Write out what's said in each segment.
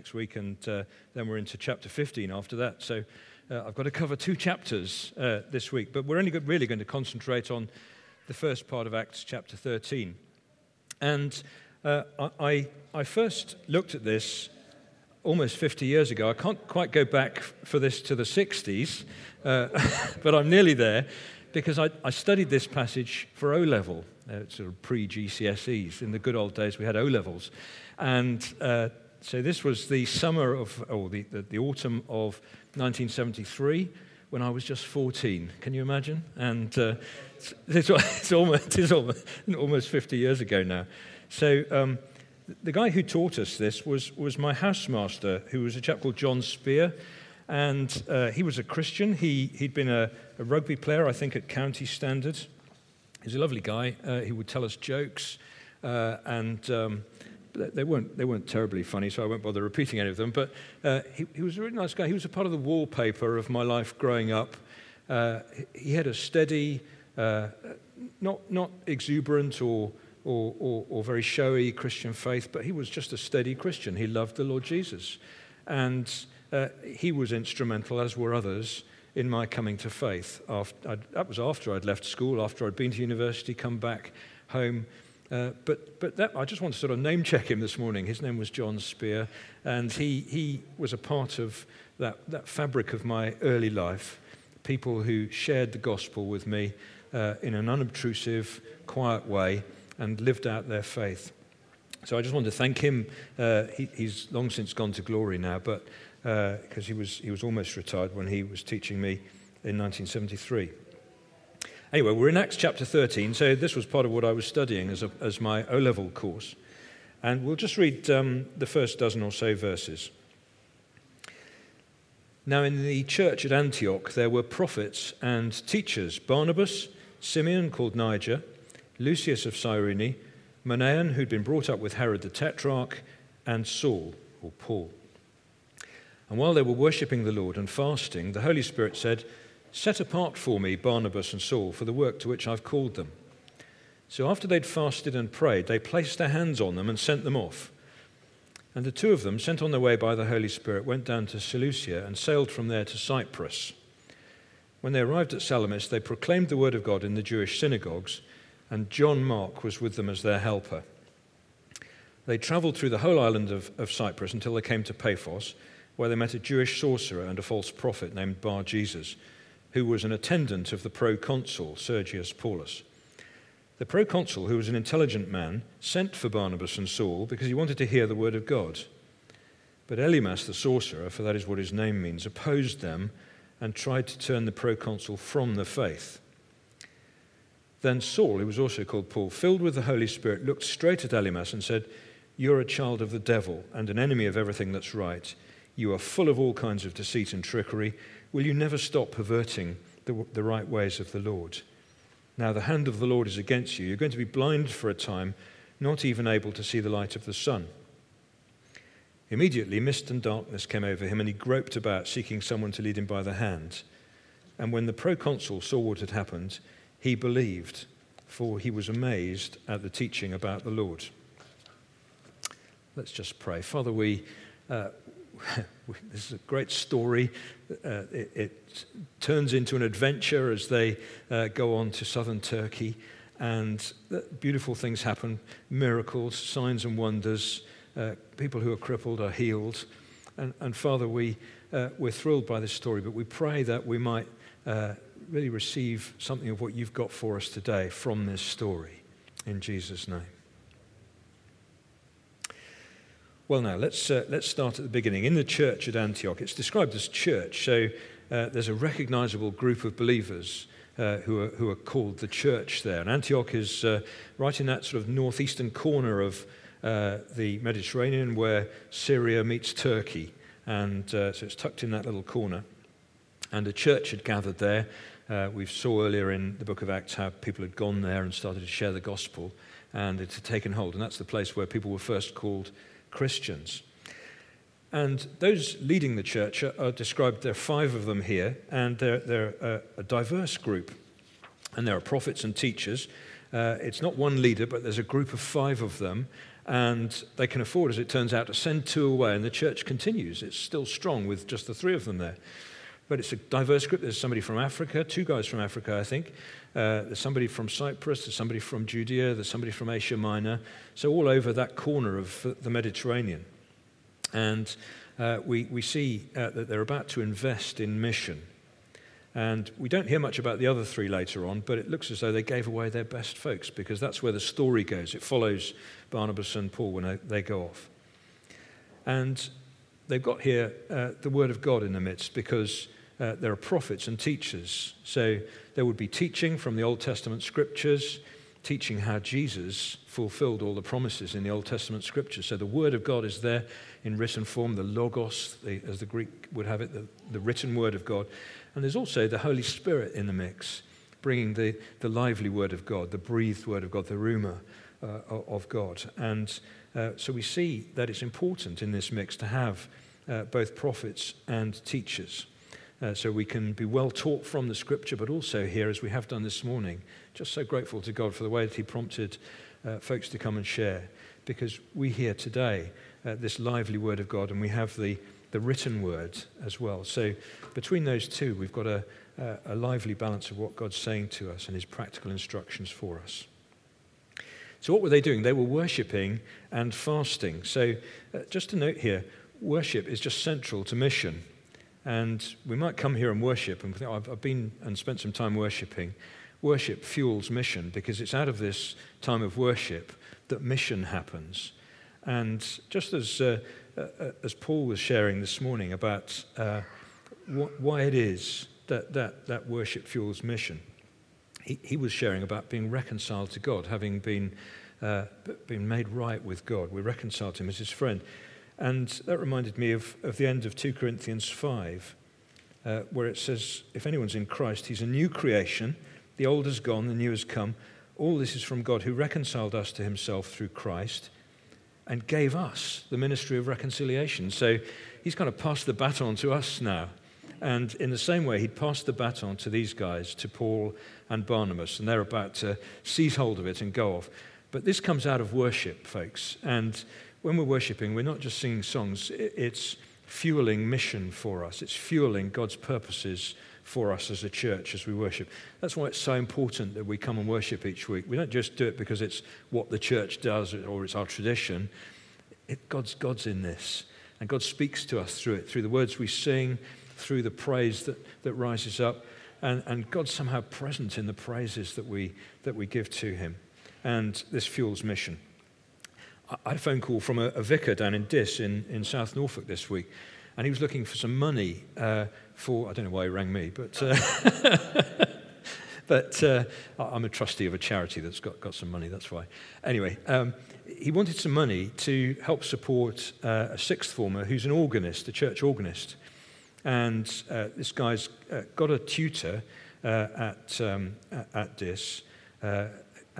next week, and uh, then we're into chapter 15 after that. So uh, I've got to cover two chapters uh, this week, but we're only really going to concentrate on the first part of Acts chapter 13. And uh, I, I first looked at this almost 50 years ago. I can't quite go back for this to the 60s, uh, but I'm nearly there because I, I, studied this passage for O level, uh, sort of pre GCSEs. In the good old days, we had O levels. And uh, so this was the summer of, or the, the, the, autumn of 1973 when I was just 14. Can you imagine? And uh, it's, it's, almost, it's almost, almost 50 years ago now. So um, the guy who taught us this was, was my housemaster, who was a chap called John Spear. And uh, he was a Christian. He, he'd been a, a, rugby player, I think, at county standard. He's a lovely guy. Uh, he would tell us jokes. Uh, and um, they weren't, they weren't terribly funny, so I won't bother repeating any of them. But uh, he, he, was a really nice guy. He was a part of the wallpaper of my life growing up. Uh, he had a steady, uh, not, not exuberant or, or, or, or, very showy Christian faith, but he was just a steady Christian. He loved the Lord Jesus. And uh, he was instrumental, as were others, in my coming to faith. After, that was after I'd left school, after I'd been to university, come back home. Uh, but but that, I just want to sort of name check him this morning. His name was John Spear, and he, he was a part of that, that fabric of my early life. People who shared the gospel with me uh, in an unobtrusive, quiet way and lived out their faith. So I just want to thank him. Uh, he, he's long since gone to glory now, but because uh, he, was, he was almost retired when he was teaching me in 1973. Anyway, we're in Acts chapter 13, so this was part of what I was studying as, a, as my O level course. And we'll just read um, the first dozen or so verses. Now, in the church at Antioch, there were prophets and teachers Barnabas, Simeon called Niger, Lucius of Cyrene, Manaen, who'd been brought up with Herod the Tetrarch, and Saul, or Paul. And while they were worshipping the Lord and fasting, the Holy Spirit said, Set apart for me Barnabas and Saul for the work to which I've called them. So after they'd fasted and prayed, they placed their hands on them and sent them off. And the two of them, sent on their way by the Holy Spirit, went down to Seleucia and sailed from there to Cyprus. When they arrived at Salamis, they proclaimed the word of God in the Jewish synagogues, and John Mark was with them as their helper. They traveled through the whole island of, of Cyprus until they came to Paphos, where they met a Jewish sorcerer and a false prophet named Bar Jesus who was an attendant of the proconsul Sergius Paulus. The proconsul, who was an intelligent man, sent for Barnabas and Saul because he wanted to hear the word of God. But Elymas, the sorcerer, for that is what his name means, opposed them and tried to turn the proconsul from the faith. Then Saul, who was also called Paul, filled with the Holy Spirit, looked straight at Elymas and said, You're a child of the devil and an enemy of everything that's right. You are full of all kinds of deceit and trickery. Will you never stop perverting the, the right ways of the Lord? Now, the hand of the Lord is against you. You're going to be blind for a time, not even able to see the light of the sun. Immediately, mist and darkness came over him, and he groped about, seeking someone to lead him by the hand. And when the proconsul saw what had happened, he believed, for he was amazed at the teaching about the Lord. Let's just pray. Father, we, uh, this is a great story. Uh, it, it, turns into an adventure as they uh, go on to southern Turkey, and beautiful things happen miracles, signs, and wonders. Uh, people who are crippled are healed. And, and Father, we, uh, we're thrilled by this story, but we pray that we might uh, really receive something of what you've got for us today from this story. In Jesus' name. Well, now, let's, uh, let's start at the beginning. In the church at Antioch, it's described as church, so uh, there's a recognizable group of believers uh, who, are, who are called the church there. And Antioch is uh, right in that sort of northeastern corner of uh, the Mediterranean where Syria meets Turkey. And uh, so it's tucked in that little corner. And a church had gathered there. we saw earlier in the book of Acts how people had gone there and started to share the gospel, and it had taken hold. And that's the place where people were first called Christians. And those leading the church are, are described, there are five of them here, and they're, they're a, a diverse group. And there are prophets and teachers. Uh, it's not one leader, but there's a group of five of them. And they can afford, as it turns out, to send two away, and the church continues. It's still strong with just the three of them there. But it's a diverse group. There's somebody from Africa, two guys from Africa, I think. Uh, there's somebody from Cyprus, there's somebody from Judea, there's somebody from Asia Minor. So, all over that corner of the Mediterranean. And uh, we, we see uh, that they're about to invest in mission. And we don't hear much about the other three later on, but it looks as though they gave away their best folks because that's where the story goes. It follows Barnabas and Paul when they go off. And they've got here uh, the word of God in the midst because uh, there are prophets and teachers. So there would be teaching from the Old Testament scriptures, teaching how Jesus fulfilled all the promises in the Old Testament scriptures. So the word of God is there in written form, the logos, the, as the Greek would have it, the, the written word of God. And there's also the Holy Spirit in the mix, bringing the, the lively word of God, the breathed word of God, the rhema uh, of God. And uh, so we see that it's important in this mix to have uh, both prophets and teachers. Uh, so we can be well taught from the scripture, but also here, as we have done this morning, just so grateful to God for the way that He prompted uh, folks to come and share, because we hear today uh, this lively word of God and we have the the written word as well. So between those two, we've got a, a, lively balance of what God's saying to us and his practical instructions for us. So, what were they doing? They were worshipping and fasting. So, uh, just a note here, worship is just central to mission. And we might come here and worship, and think, oh, I've, been and spent some time worshiping. Worship fuels mission because it's out of this time of worship that mission happens. And just as uh, uh, uh, as Paul was sharing this morning about uh, wh- why it is that, that, that worship fuels mission. He, he was sharing about being reconciled to God, having been, uh, been made right with God. We reconciled to him as his friend. And that reminded me of, of the end of 2 Corinthians 5, uh, where it says, If anyone's in Christ, he's a new creation. The old has gone, the new has come. All this is from God who reconciled us to himself through Christ and gave us the ministry of reconciliation. So he's kind of passed the baton to us now. And in the same way, he'd passed the baton to these guys, to Paul and Barnabas, and they're about to seize hold of it and go off. But this comes out of worship, folks. And when we're worshiping, we're not just singing songs, it's fueling mission for us, it's fueling God's purposes for us as a church as we worship. That's why it's so important that we come and worship each week. We don't just do it because it's what the church does or it's our tradition. It, God's, God's in this. And God speaks to us through it, through the words we sing, through the praise that, that rises up. And, and God's somehow present in the praises that we, that we give to Him. And this fuels mission. I had a phone call from a, a vicar down in Diss in, in South Norfolk this week and he was looking for some money uh, for, I don't know why he rang me, but, uh, but uh, I'm a trustee of a charity that's got, got some money, that's why. Anyway, um, he wanted some money to help support uh, a sixth former who's an organist, a church organist. And uh, this guy's uh, got a tutor at, um, at Diss,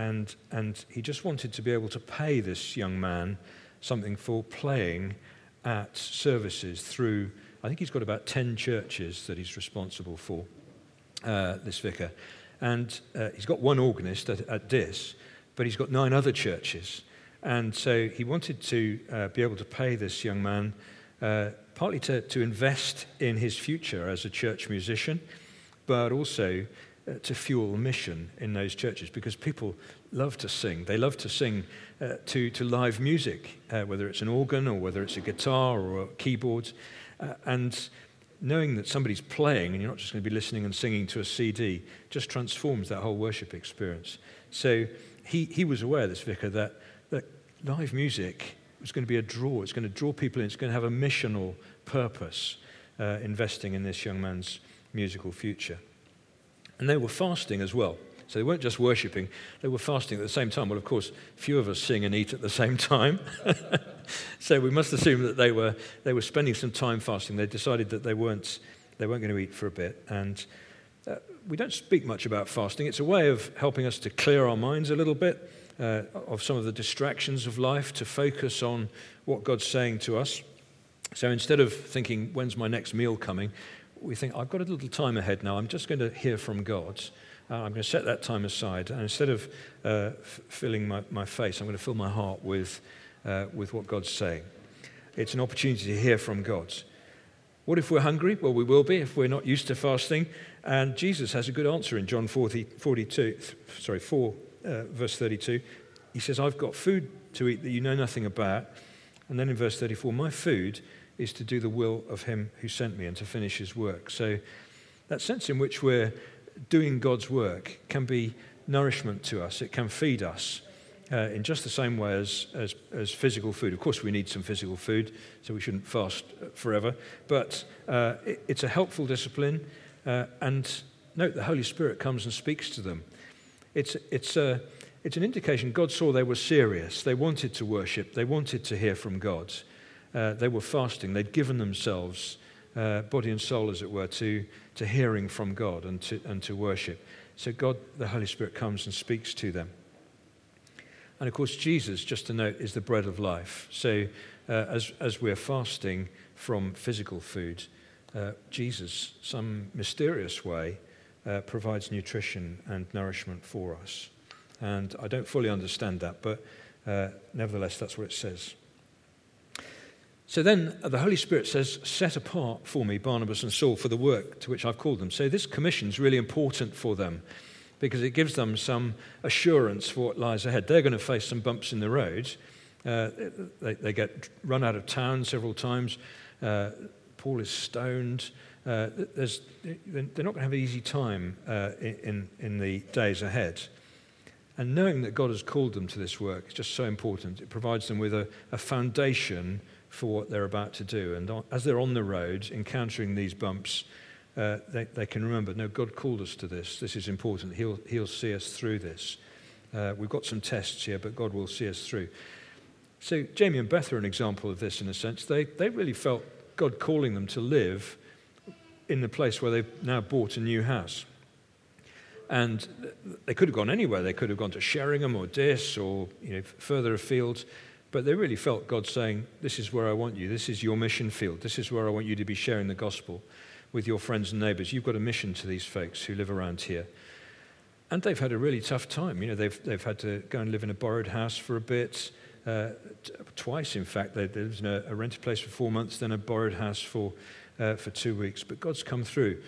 and, and he just wanted to be able to pay this young man something for playing at services through, I think he's got about 10 churches that he's responsible for, uh, this vicar. And uh, he's got one organist at, at Diss, but he's got nine other churches. And so he wanted to uh, be able to pay this young man uh, partly to, to invest in his future as a church musician, but also to fuel mission in those churches because people love to sing. They love to sing uh, to, to live music, uh, whether it's an organ or whether it's a guitar or keyboards. Uh, and knowing that somebody's playing and you're not just going to be listening and singing to a CD just transforms that whole worship experience. So he, he was aware, this vicar, that, that live music was going to be a draw. It's going to draw people in. It's going to have a missional purpose, uh, investing in this young man's musical future. And they were fasting as well. So they weren't just worshipping, they were fasting at the same time. Well, of course, few of us sing and eat at the same time. so we must assume that they were, they were spending some time fasting. They decided that they weren't, they weren't going to eat for a bit. And uh, we don't speak much about fasting. It's a way of helping us to clear our minds a little bit uh, of some of the distractions of life, to focus on what God's saying to us. So instead of thinking, when's my next meal coming? We think, I've got a little time ahead now. I'm just going to hear from God. Uh, I'm going to set that time aside. And instead of uh, f- filling my, my face, I'm going to fill my heart with, uh, with what God's saying. It's an opportunity to hear from God. What if we're hungry? Well, we will be if we're not used to fasting. And Jesus has a good answer in John 40, 42, sorry, 4, uh, verse 32. He says, I've got food to eat that you know nothing about. And then in verse 34, my food is to do the will of him who sent me and to finish his work. So that sense in which we're doing God's work can be nourishment to us, it can feed us. Uh, in just the same way as, as, as, physical food. Of course, we need some physical food, so we shouldn't fast forever. But uh, it, it's a helpful discipline. Uh, and note, the Holy Spirit comes and speaks to them. It's, it's, a, it's an indication God saw they were serious. They wanted to worship, they wanted to hear from God. Uh, they were fasting, they'd given themselves, uh, body and soul, as it were, to, to hearing from God and to, and to worship. So, God, the Holy Spirit, comes and speaks to them. And of course, Jesus, just to note, is the bread of life. So, uh, as, as we're fasting from physical food, uh, Jesus, some mysterious way, uh, provides nutrition and nourishment for us. And I don't fully understand that, but uh, nevertheless, that's what it says. So then the Holy Spirit says, Set apart for me Barnabas and Saul for the work to which I've called them. So this commission is really important for them because it gives them some assurance for what lies ahead. They're going to face some bumps in the road. Uh, they, they, get run out of town several times. Uh, Paul is stoned. Uh, they're not going to have an easy time uh, in, in the days ahead. And knowing that God has called them to this work is just so important. It provides them with a, a foundation for what they're about to do. And as they're on the road, encountering these bumps, uh, they, they, can remember no, God called us to this. This is important. He'll, he'll see us through this. Uh, we've got some tests here, but God will see us through. So, Jamie and Beth are an example of this in a sense. They, they really felt God calling them to live in the place where they've now bought a new house. And they could have gone anywhere. They could have gone to Sheringham or Diss or you know, further afield. But they really felt God saying, This is where I want you. This is your mission field. This is where I want you to be sharing the gospel with your friends and neighbors. You've got a mission to these folks who live around here. And they've had a really tough time. You know, they've, they've had to go and live in a borrowed house for a bit. Uh, t- twice, in fact. They, they lived in a, a, rented place for four months, then a borrowed house for, uh, for two weeks. But God's come through.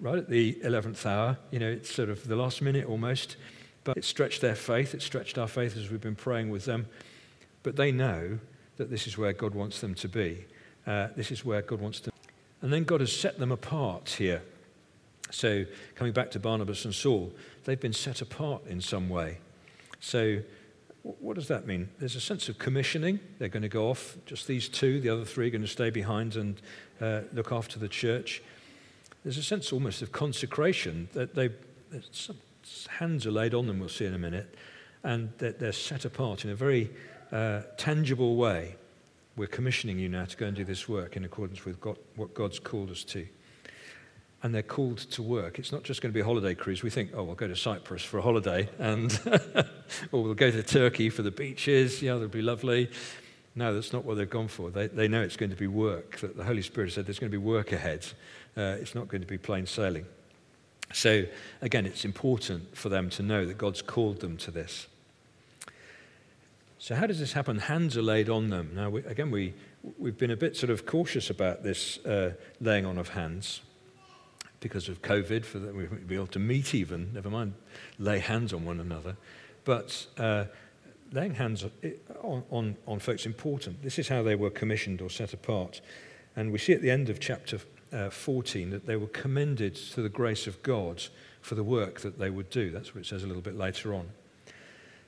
Right at the 11th hour, you know, it's sort of the last minute almost, but it stretched their faith. It stretched our faith as we've been praying with them. But they know that this is where God wants them to be. Uh, this is where God wants them. And then God has set them apart here. So, coming back to Barnabas and Saul, they've been set apart in some way. So, what does that mean? There's a sense of commissioning. They're going to go off, just these two, the other three are going to stay behind and uh, look after the church. There's a sense almost of consecration that they, hands are laid on them, we'll see in a minute, and that they're set apart in a very tangible way. We're commissioning you now to go and do this work in accordance with God, what God's called us to and they're called to work. It's not just going to be a holiday cruise. We think, oh, we'll go to Cyprus for a holiday, and or we'll go to Turkey for the beaches. Yeah, that'll be lovely. No, that's not what they've gone for. They, they know it's going to be work. That the Holy Spirit said there's going to be work ahead. Uh, it's not going to be plain sailing. So again, it's important for them to know that God's called them to this. So how does this happen? Hands are laid on them. Now, we, again, we, we've been a bit sort of cautious about this uh, laying on of hands because of COVID, for that we won't be able to meet even, never mind lay hands on one another. But uh, laying hands on, on, on folks important. This is how they were commissioned or set apart. And we see at the end of chapter uh, 14 that they were commended to the grace of God for the work that they would do. That's what it says a little bit later on.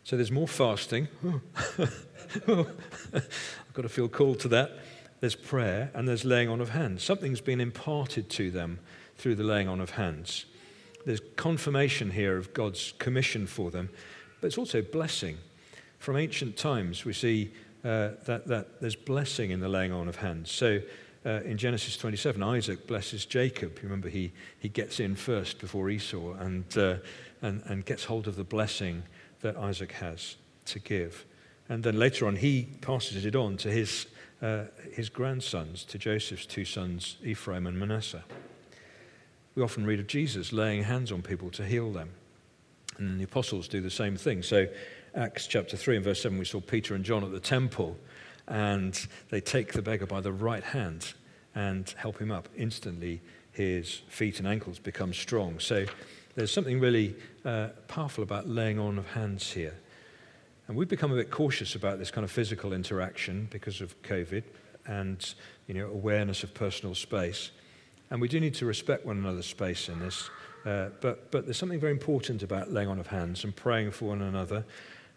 So there's more fasting. I've got to feel called to that. There's prayer and there's laying on of hands. Something's been imparted to them through the laying on of hands. There's confirmation here of God's commission for them, but it's also blessing. From ancient times, we see uh, that, that there's blessing in the laying on of hands. So uh, in Genesis 27, Isaac blesses Jacob. You remember he, he gets in first before Esau and, uh, and, and gets hold of the blessing that Isaac has to give. And then later on, he passes it on to his, uh, his grandsons, to Joseph's two sons, Ephraim and Manasseh. We often read of Jesus laying hands on people to heal them. And the apostles do the same thing. So Acts chapter 3 and verse 7, we saw Peter and John at the temple, and they take the beggar by the right hand and help him up. Instantly, his feet and ankles become strong. So there's something really uh, powerful about laying on of hands here. And we've become a bit cautious about this kind of physical interaction because of COVID and you know, awareness of personal space. And we do need to respect one another's space in this. Uh, but, but there's something very important about laying on of hands and praying for one another.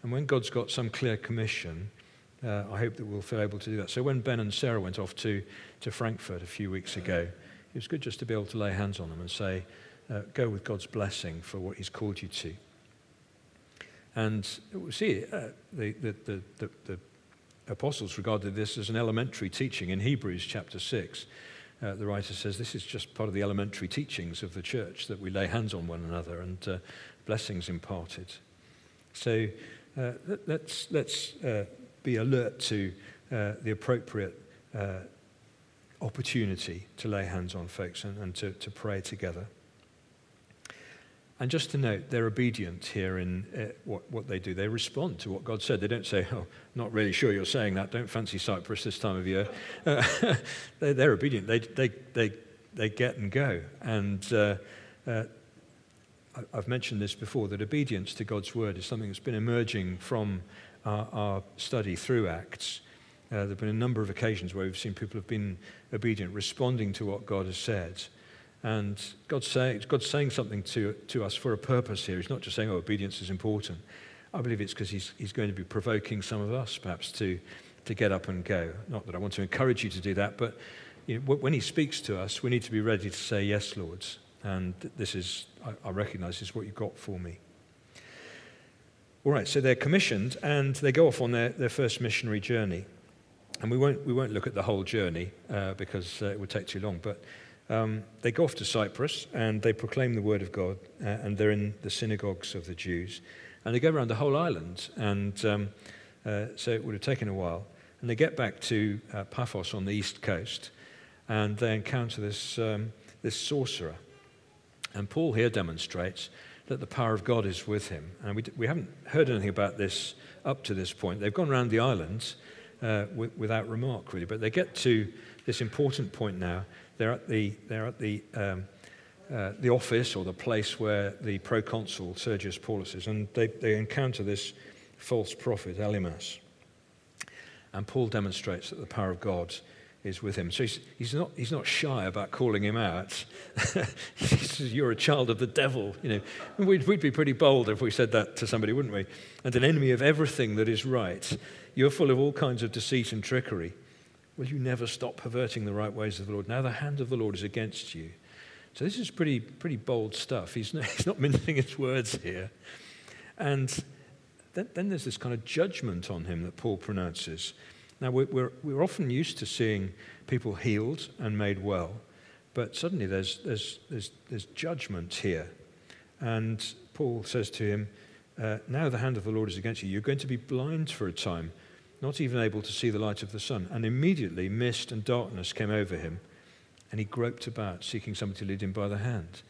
And when God's got some clear commission, uh, I hope that we'll feel able to do that. So when Ben and Sarah went off to, to Frankfurt a few weeks ago, it was good just to be able to lay hands on them and say, uh, go with God's blessing for what He's called you to. And we see uh, the, the, the, the, apostles regarded this as an elementary teaching in Hebrews chapter 6. Uh, the writer says this is just part of the elementary teachings of the church that we lay hands on one another and uh, blessings imparted. So uh, let, us let's, uh, be alert to the appropriate opportunity to lay hands on folks and, and to, to pray together. And just to note, they're obedient here in uh, what, what they do. They respond to what God said. They don't say, Oh, not really sure you're saying that. Don't fancy Cyprus this time of year. Uh, they're, they're, obedient. They, they, they, they get and go. And uh, uh, I've mentioned this before that obedience to God's word is something that's been emerging from our, our study through Acts. Uh, there have been a number of occasions where we've seen people have been obedient, responding to what God has said. And God's saying, God's saying something to, to us for a purpose here. He's not just saying, oh, obedience is important. I believe it's because he's, he's going to be provoking some of us, perhaps, to, to get up and go. Not that I want to encourage you to do that, but you know, when he speaks to us, we need to be ready to say, yes, Lord. And this is, I, I recognize, this is what you've got for me. All right, so they're commissioned and they go off on their, their first missionary journey. And we won't, we won't look at the whole journey uh, because uh, it would take too long, but um, they go off to Cyprus and they proclaim the word of God, uh, and they're in the synagogues of the Jews. And they go around the whole island, and um, uh, so it would have taken a while. And they get back to uh, Paphos on the east coast, and they encounter this, um, this sorcerer. And Paul here demonstrates that the power of God is with him. And we, we haven't heard anything about this up to this point. They've gone around the islands uh, w- without remark, really, but they get to this important point now they're at the, they're at the, um, uh, the office or the place where the proconsul Sergius Paulus is, and they, they encounter this false prophet, Elymas. And Paul demonstrates that the power of God is with him. So he's, he's, not, he's not shy about calling him out. he says, You're a child of the devil. You know, we'd, we'd be pretty bold if we said that to somebody, wouldn't we? And an enemy of everything that is right. You're full of all kinds of deceit and trickery. Will you never stop perverting the right ways of the Lord? Now the hand of the Lord is against you. So this is pretty, pretty bold stuff. He's not, he's not mincing his words here. And then, then, there's this kind of judgment on him that Paul pronounces. Now, we're, we're, we're, often used to seeing people healed and made well, but suddenly there's, there's, there's, there's judgment here. And Paul says to him, uh, Now the hand of the Lord is against you. You're going to be blind for a time not even able to see the light of the sun. And immediately mist and darkness came over him, and he groped about, seeking somebody to lead him by the hand.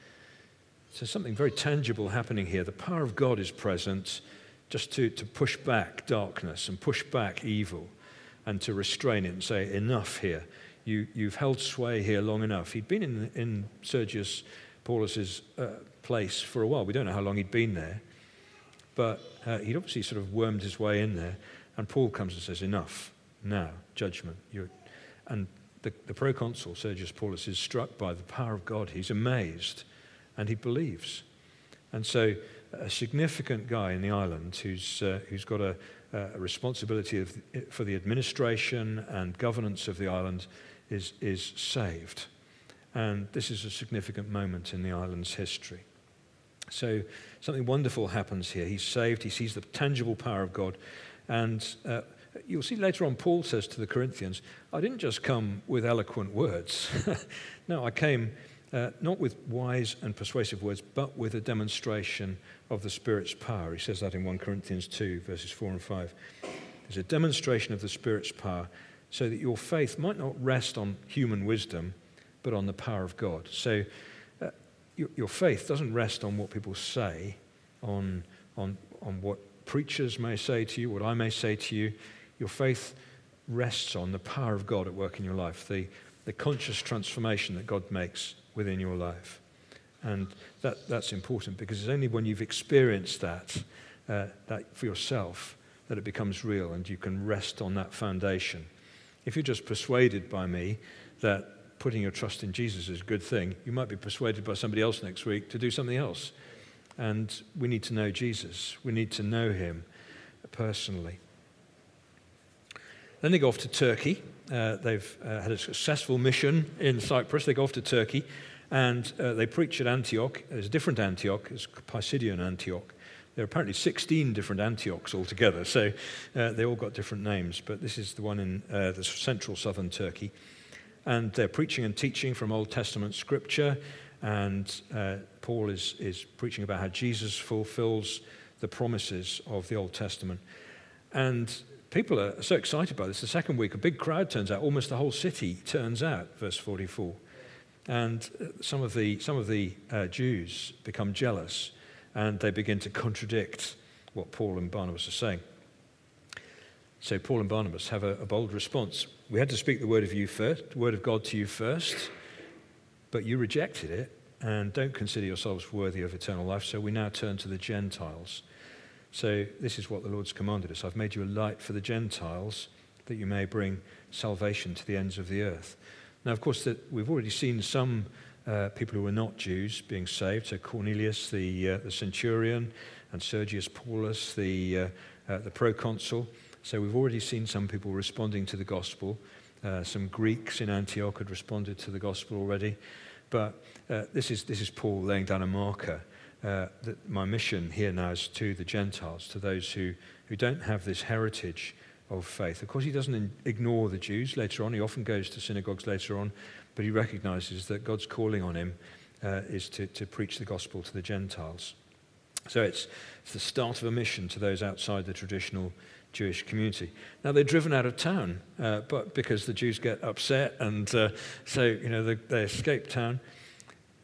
So, something very tangible happening here. The power of God is present just to, to push back darkness and push back evil and to restrain it and say, Enough here. You, you've held sway here long enough. He'd been in, in Sergius Paulus's uh, place for a while. We don't know how long he'd been there, but uh, he'd obviously sort of wormed his way in there. And Paul comes and says, Enough, now, judgment. You're... And the, the proconsul, Sergius Paulus, is struck by the power of God. He's amazed and he believes. And so, a significant guy in the island who's, uh, who's got a, a responsibility of, for the administration and governance of the island is, is saved. And this is a significant moment in the island's history. So, something wonderful happens here. He's saved, he sees the tangible power of God, and uh, you'll see later on, Paul says to the Corinthians, I didn't just come with eloquent words. no, I came uh, not with wise and persuasive words, but with a demonstration of the Spirit's power. He says that in 1 Corinthians 2, verses 4 and 5. There's a demonstration of the Spirit's power so that your faith might not rest on human wisdom, but on the power of God. So uh, your, your faith doesn't rest on what people say, on, on, on what preachers may say to you, what I may say to you, your faith rests on the power of God at work in your life, the, the conscious transformation that God makes within your life. And that, that's important because it's only when you've experienced that, uh, that for yourself that it becomes real and you can rest on that foundation. If you're just persuaded by me that putting your trust in Jesus is a good thing, you might be persuaded by somebody else next week to do something else. And we need to know Jesus, we need to know him personally. Then they go off to Turkey. Uh, they've uh, had a successful mission in Cyprus. They go off to Turkey and uh, they preach at Antioch. There's a different Antioch, it's Pisidian Antioch. There are apparently 16 different Antiochs altogether, so uh, they all got different names, but this is the one in uh, the central southern Turkey. And they're preaching and teaching from Old Testament scripture, and uh, Paul is, is preaching about how Jesus fulfills the promises of the Old Testament. And people are so excited by this. The second week, a big crowd turns out, almost the whole city turns out, verse 44. And uh, some of the, some of the uh, Jews become jealous and they begin to contradict what Paul and Barnabas are saying. So Paul and Barnabas have a, a bold response. We had to speak the word of you first, word of God to you first, but you rejected it and don't consider yourselves worthy of eternal life. So we now turn to the Gentiles. So this is what the Lord's commanded us I've made you a light for the Gentiles that you may bring salvation to the ends of the earth. Now, of course, that we've already seen some uh, people who were not Jews being saved. So Cornelius, the, uh, the centurion, and Sergius Paulus, the, uh, uh the proconsul. So we've already seen some people responding to the gospel. Uh, some Greeks in Antioch had responded to the gospel already. But uh, this, is, this is Paul laying down a marker. that my mission here now is to the Gentiles, to those who, who don't have this heritage of faith. Of course, he doesn't ignore the Jews later on. He often goes to synagogues later on, but he recognizes that God's calling on him uh, is to, to preach the gospel to the Gentiles. So it's, it's the start of a mission to those outside the traditional Jewish community. Now they're driven out of town, uh, but because the Jews get upset, and uh, so you know they, they, escape town.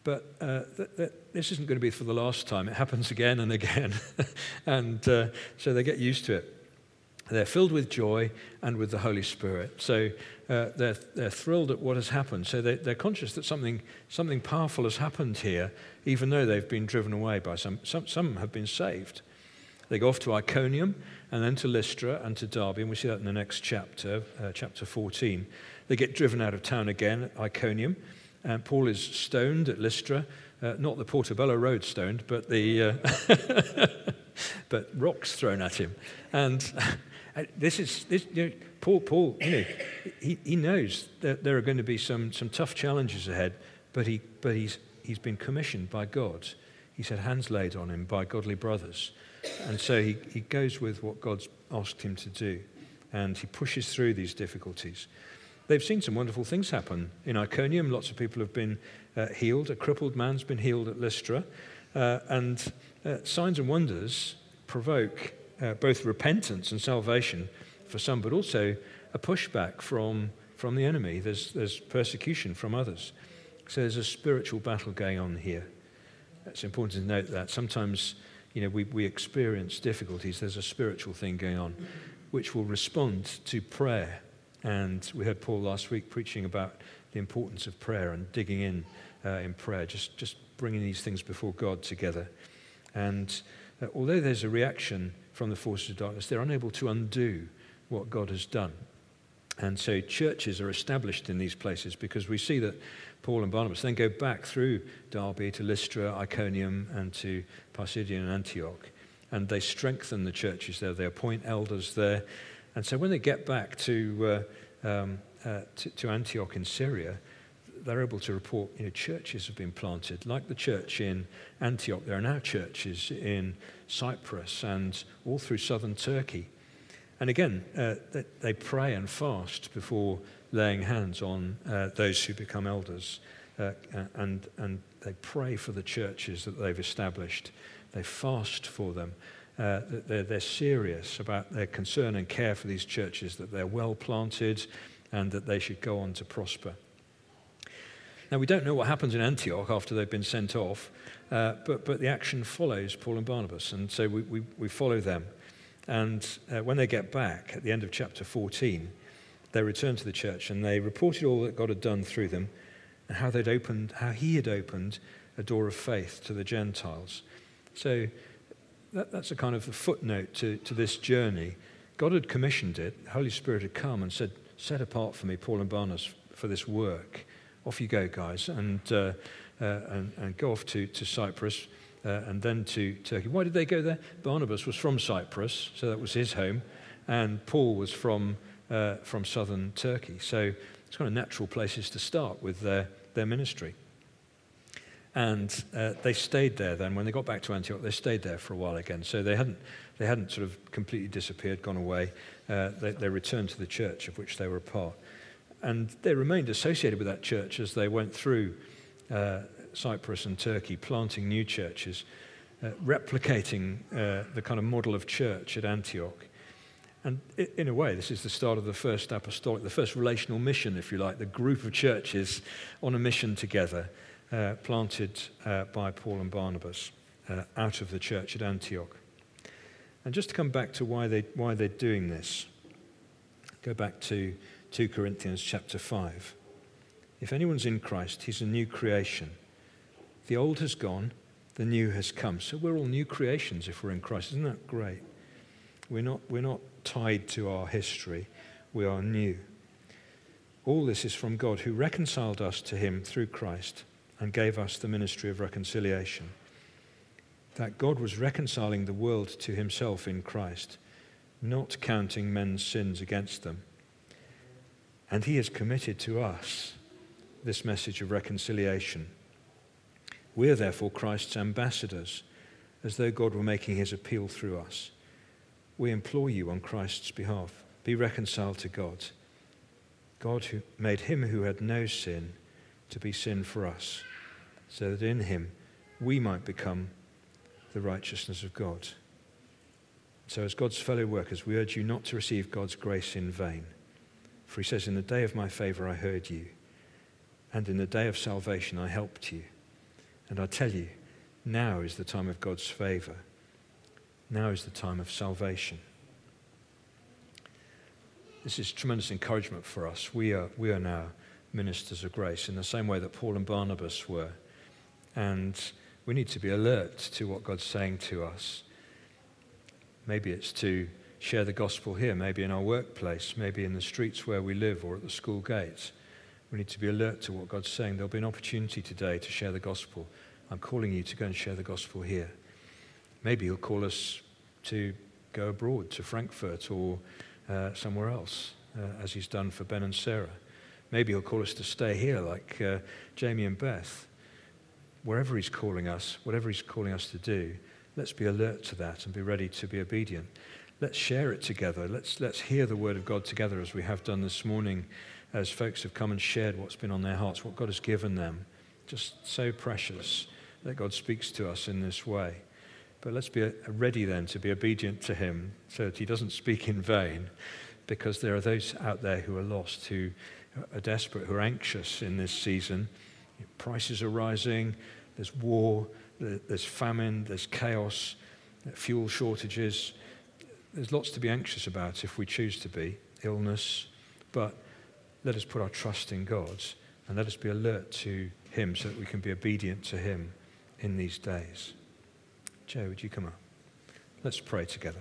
But uh, th- th- this isn't going to be for the last time. It happens again and again, and uh, so they get used to it. They're filled with joy and with the Holy Spirit. So uh, they're, they're thrilled at what has happened. So they, they're conscious that something, something powerful has happened here, even though they've been driven away by some. Some, some have been saved. They go off to Iconium and then to Lystra and to Derbe, and we see that in the next chapter, uh, chapter 14. They get driven out of town again at Iconium, and Paul is stoned at Lystra. Uh, not the Portobello Road stoned, but the uh, but rocks thrown at him. And this is this, you know, Paul. Paul, you know, he, he knows that there are going to be some some tough challenges ahead, but he but he's he's been commissioned by God. He's had hands laid on him by godly brothers, and so he, he goes with what God's asked him to do, and he pushes through these difficulties. They've seen some wonderful things happen in Iconium. Lots of people have been uh, healed. A crippled man's been healed at Lystra, uh, and uh, signs and wonders provoke uh, both repentance and salvation for some, but also a pushback from, from the enemy. There's, there's persecution from others. So there's a spiritual battle going on here. It's important to note that. Sometimes, you know, we, we experience difficulties. There's a spiritual thing going on which will respond to prayer. And we heard Paul last week preaching about the importance of prayer and digging in uh, in prayer, just, just bringing these things before God together. And uh, although there's a reaction from the forces of darkness, they're unable to undo what God has done. And so churches are established in these places because we see that Paul and Barnabas then go back through Derbe to Lystra, Iconium, and to Pisidian and Antioch. And they strengthen the churches there. They appoint elders there. And so when they get back to, uh, um, uh, to, to Antioch in Syria, they're able to report, you know, churches have been planted. Like the church in Antioch, there are now churches in Cyprus and all through southern Turkey. And again, uh, they pray and fast before laying hands on uh, those who become elders. Uh, and, and they pray for the churches that they've established. They fast for them. Uh, they're, they're serious about their concern and care for these churches, that they're well planted and that they should go on to prosper. Now, we don't know what happens in Antioch after they've been sent off, uh, but, but the action follows Paul and Barnabas, and so we, we, we follow them. And uh, when they get back at the end of chapter 14, they return to the church and they reported all that God had done through them and how they'd opened, how he had opened a door of faith to the Gentiles. So that, that's a kind of a footnote to, to this journey. God had commissioned it. The Holy Spirit had come and said, Set apart for me Paul and Barnabas for this work. Off you go, guys, and, uh, uh, and, and, go off to, to Cyprus uh, and then to Turkey. Why did they go there? Barnabas was from Cyprus, so that was his home, and Paul was from, uh, from southern Turkey. So it's kind of natural places to start with their, their ministry. And uh, they stayed there then. When they got back to Antioch, they stayed there for a while again. So they hadn't, they hadn't sort of completely disappeared, gone away. Uh, they, they returned to the church of which they were a part. And they remained associated with that church as they went through uh, Cyprus and Turkey, planting new churches, uh, replicating uh, the kind of model of church at Antioch. And in a way, this is the start of the first apostolic, the first relational mission, if you like, the group of churches on a mission together uh, planted uh, by Paul and Barnabas uh, out of the church at Antioch. And just to come back to why, they, why they're doing this, go back to 2 Corinthians chapter 5. If anyone's in Christ, he's a new creation. The old has gone, the new has come. So we're all new creations if we're in Christ. Isn't that great? We're not, we're not tied to our history, we are new. All this is from God who reconciled us to him through Christ and gave us the ministry of reconciliation. That God was reconciling the world to himself in Christ, not counting men's sins against them. And he has committed to us this message of reconciliation. We are therefore Christ's ambassadors, as though God were making his appeal through us. We implore you on Christ's behalf be reconciled to God. God who made him who had no sin to be sin for us, so that in him we might become the righteousness of God. So, as God's fellow workers, we urge you not to receive God's grace in vain. For he says, In the day of my favor I heard you, and in the day of salvation I helped you. And I tell you, now is the time of God's favor. Now is the time of salvation. This is tremendous encouragement for us. We are, we are now ministers of grace in the same way that Paul and Barnabas were. And we need to be alert to what God's saying to us. Maybe it's to share the gospel here, maybe in our workplace, maybe in the streets where we live or at the school gates. We need to be alert to what God's saying. There'll be an opportunity today to share the gospel. I'm calling you to go and share the gospel here. Maybe He'll call us to go abroad to Frankfurt or uh, somewhere else, uh, as He's done for Ben and Sarah. Maybe he'll call us to stay here, like uh, Jamie and Beth. Wherever he's calling us, whatever he's calling us to do, let's be alert to that and be ready to be obedient. Let's share it together. Let's, let's hear the word of God together as we have done this morning, as folks have come and shared what's been on their hearts, what God has given them. Just so precious that God speaks to us in this way. But let's be uh, ready then to be obedient to Him so that He doesn't speak in vain, because there are those out there who are lost, who are desperate, who are anxious in this season. Prices are rising, there's war, there's famine, there's chaos, fuel shortages. There's lots to be anxious about if we choose to be, illness. But let us put our trust in God and let us be alert to Him so that we can be obedient to Him in these days. Joe, would you come up? Let's pray together.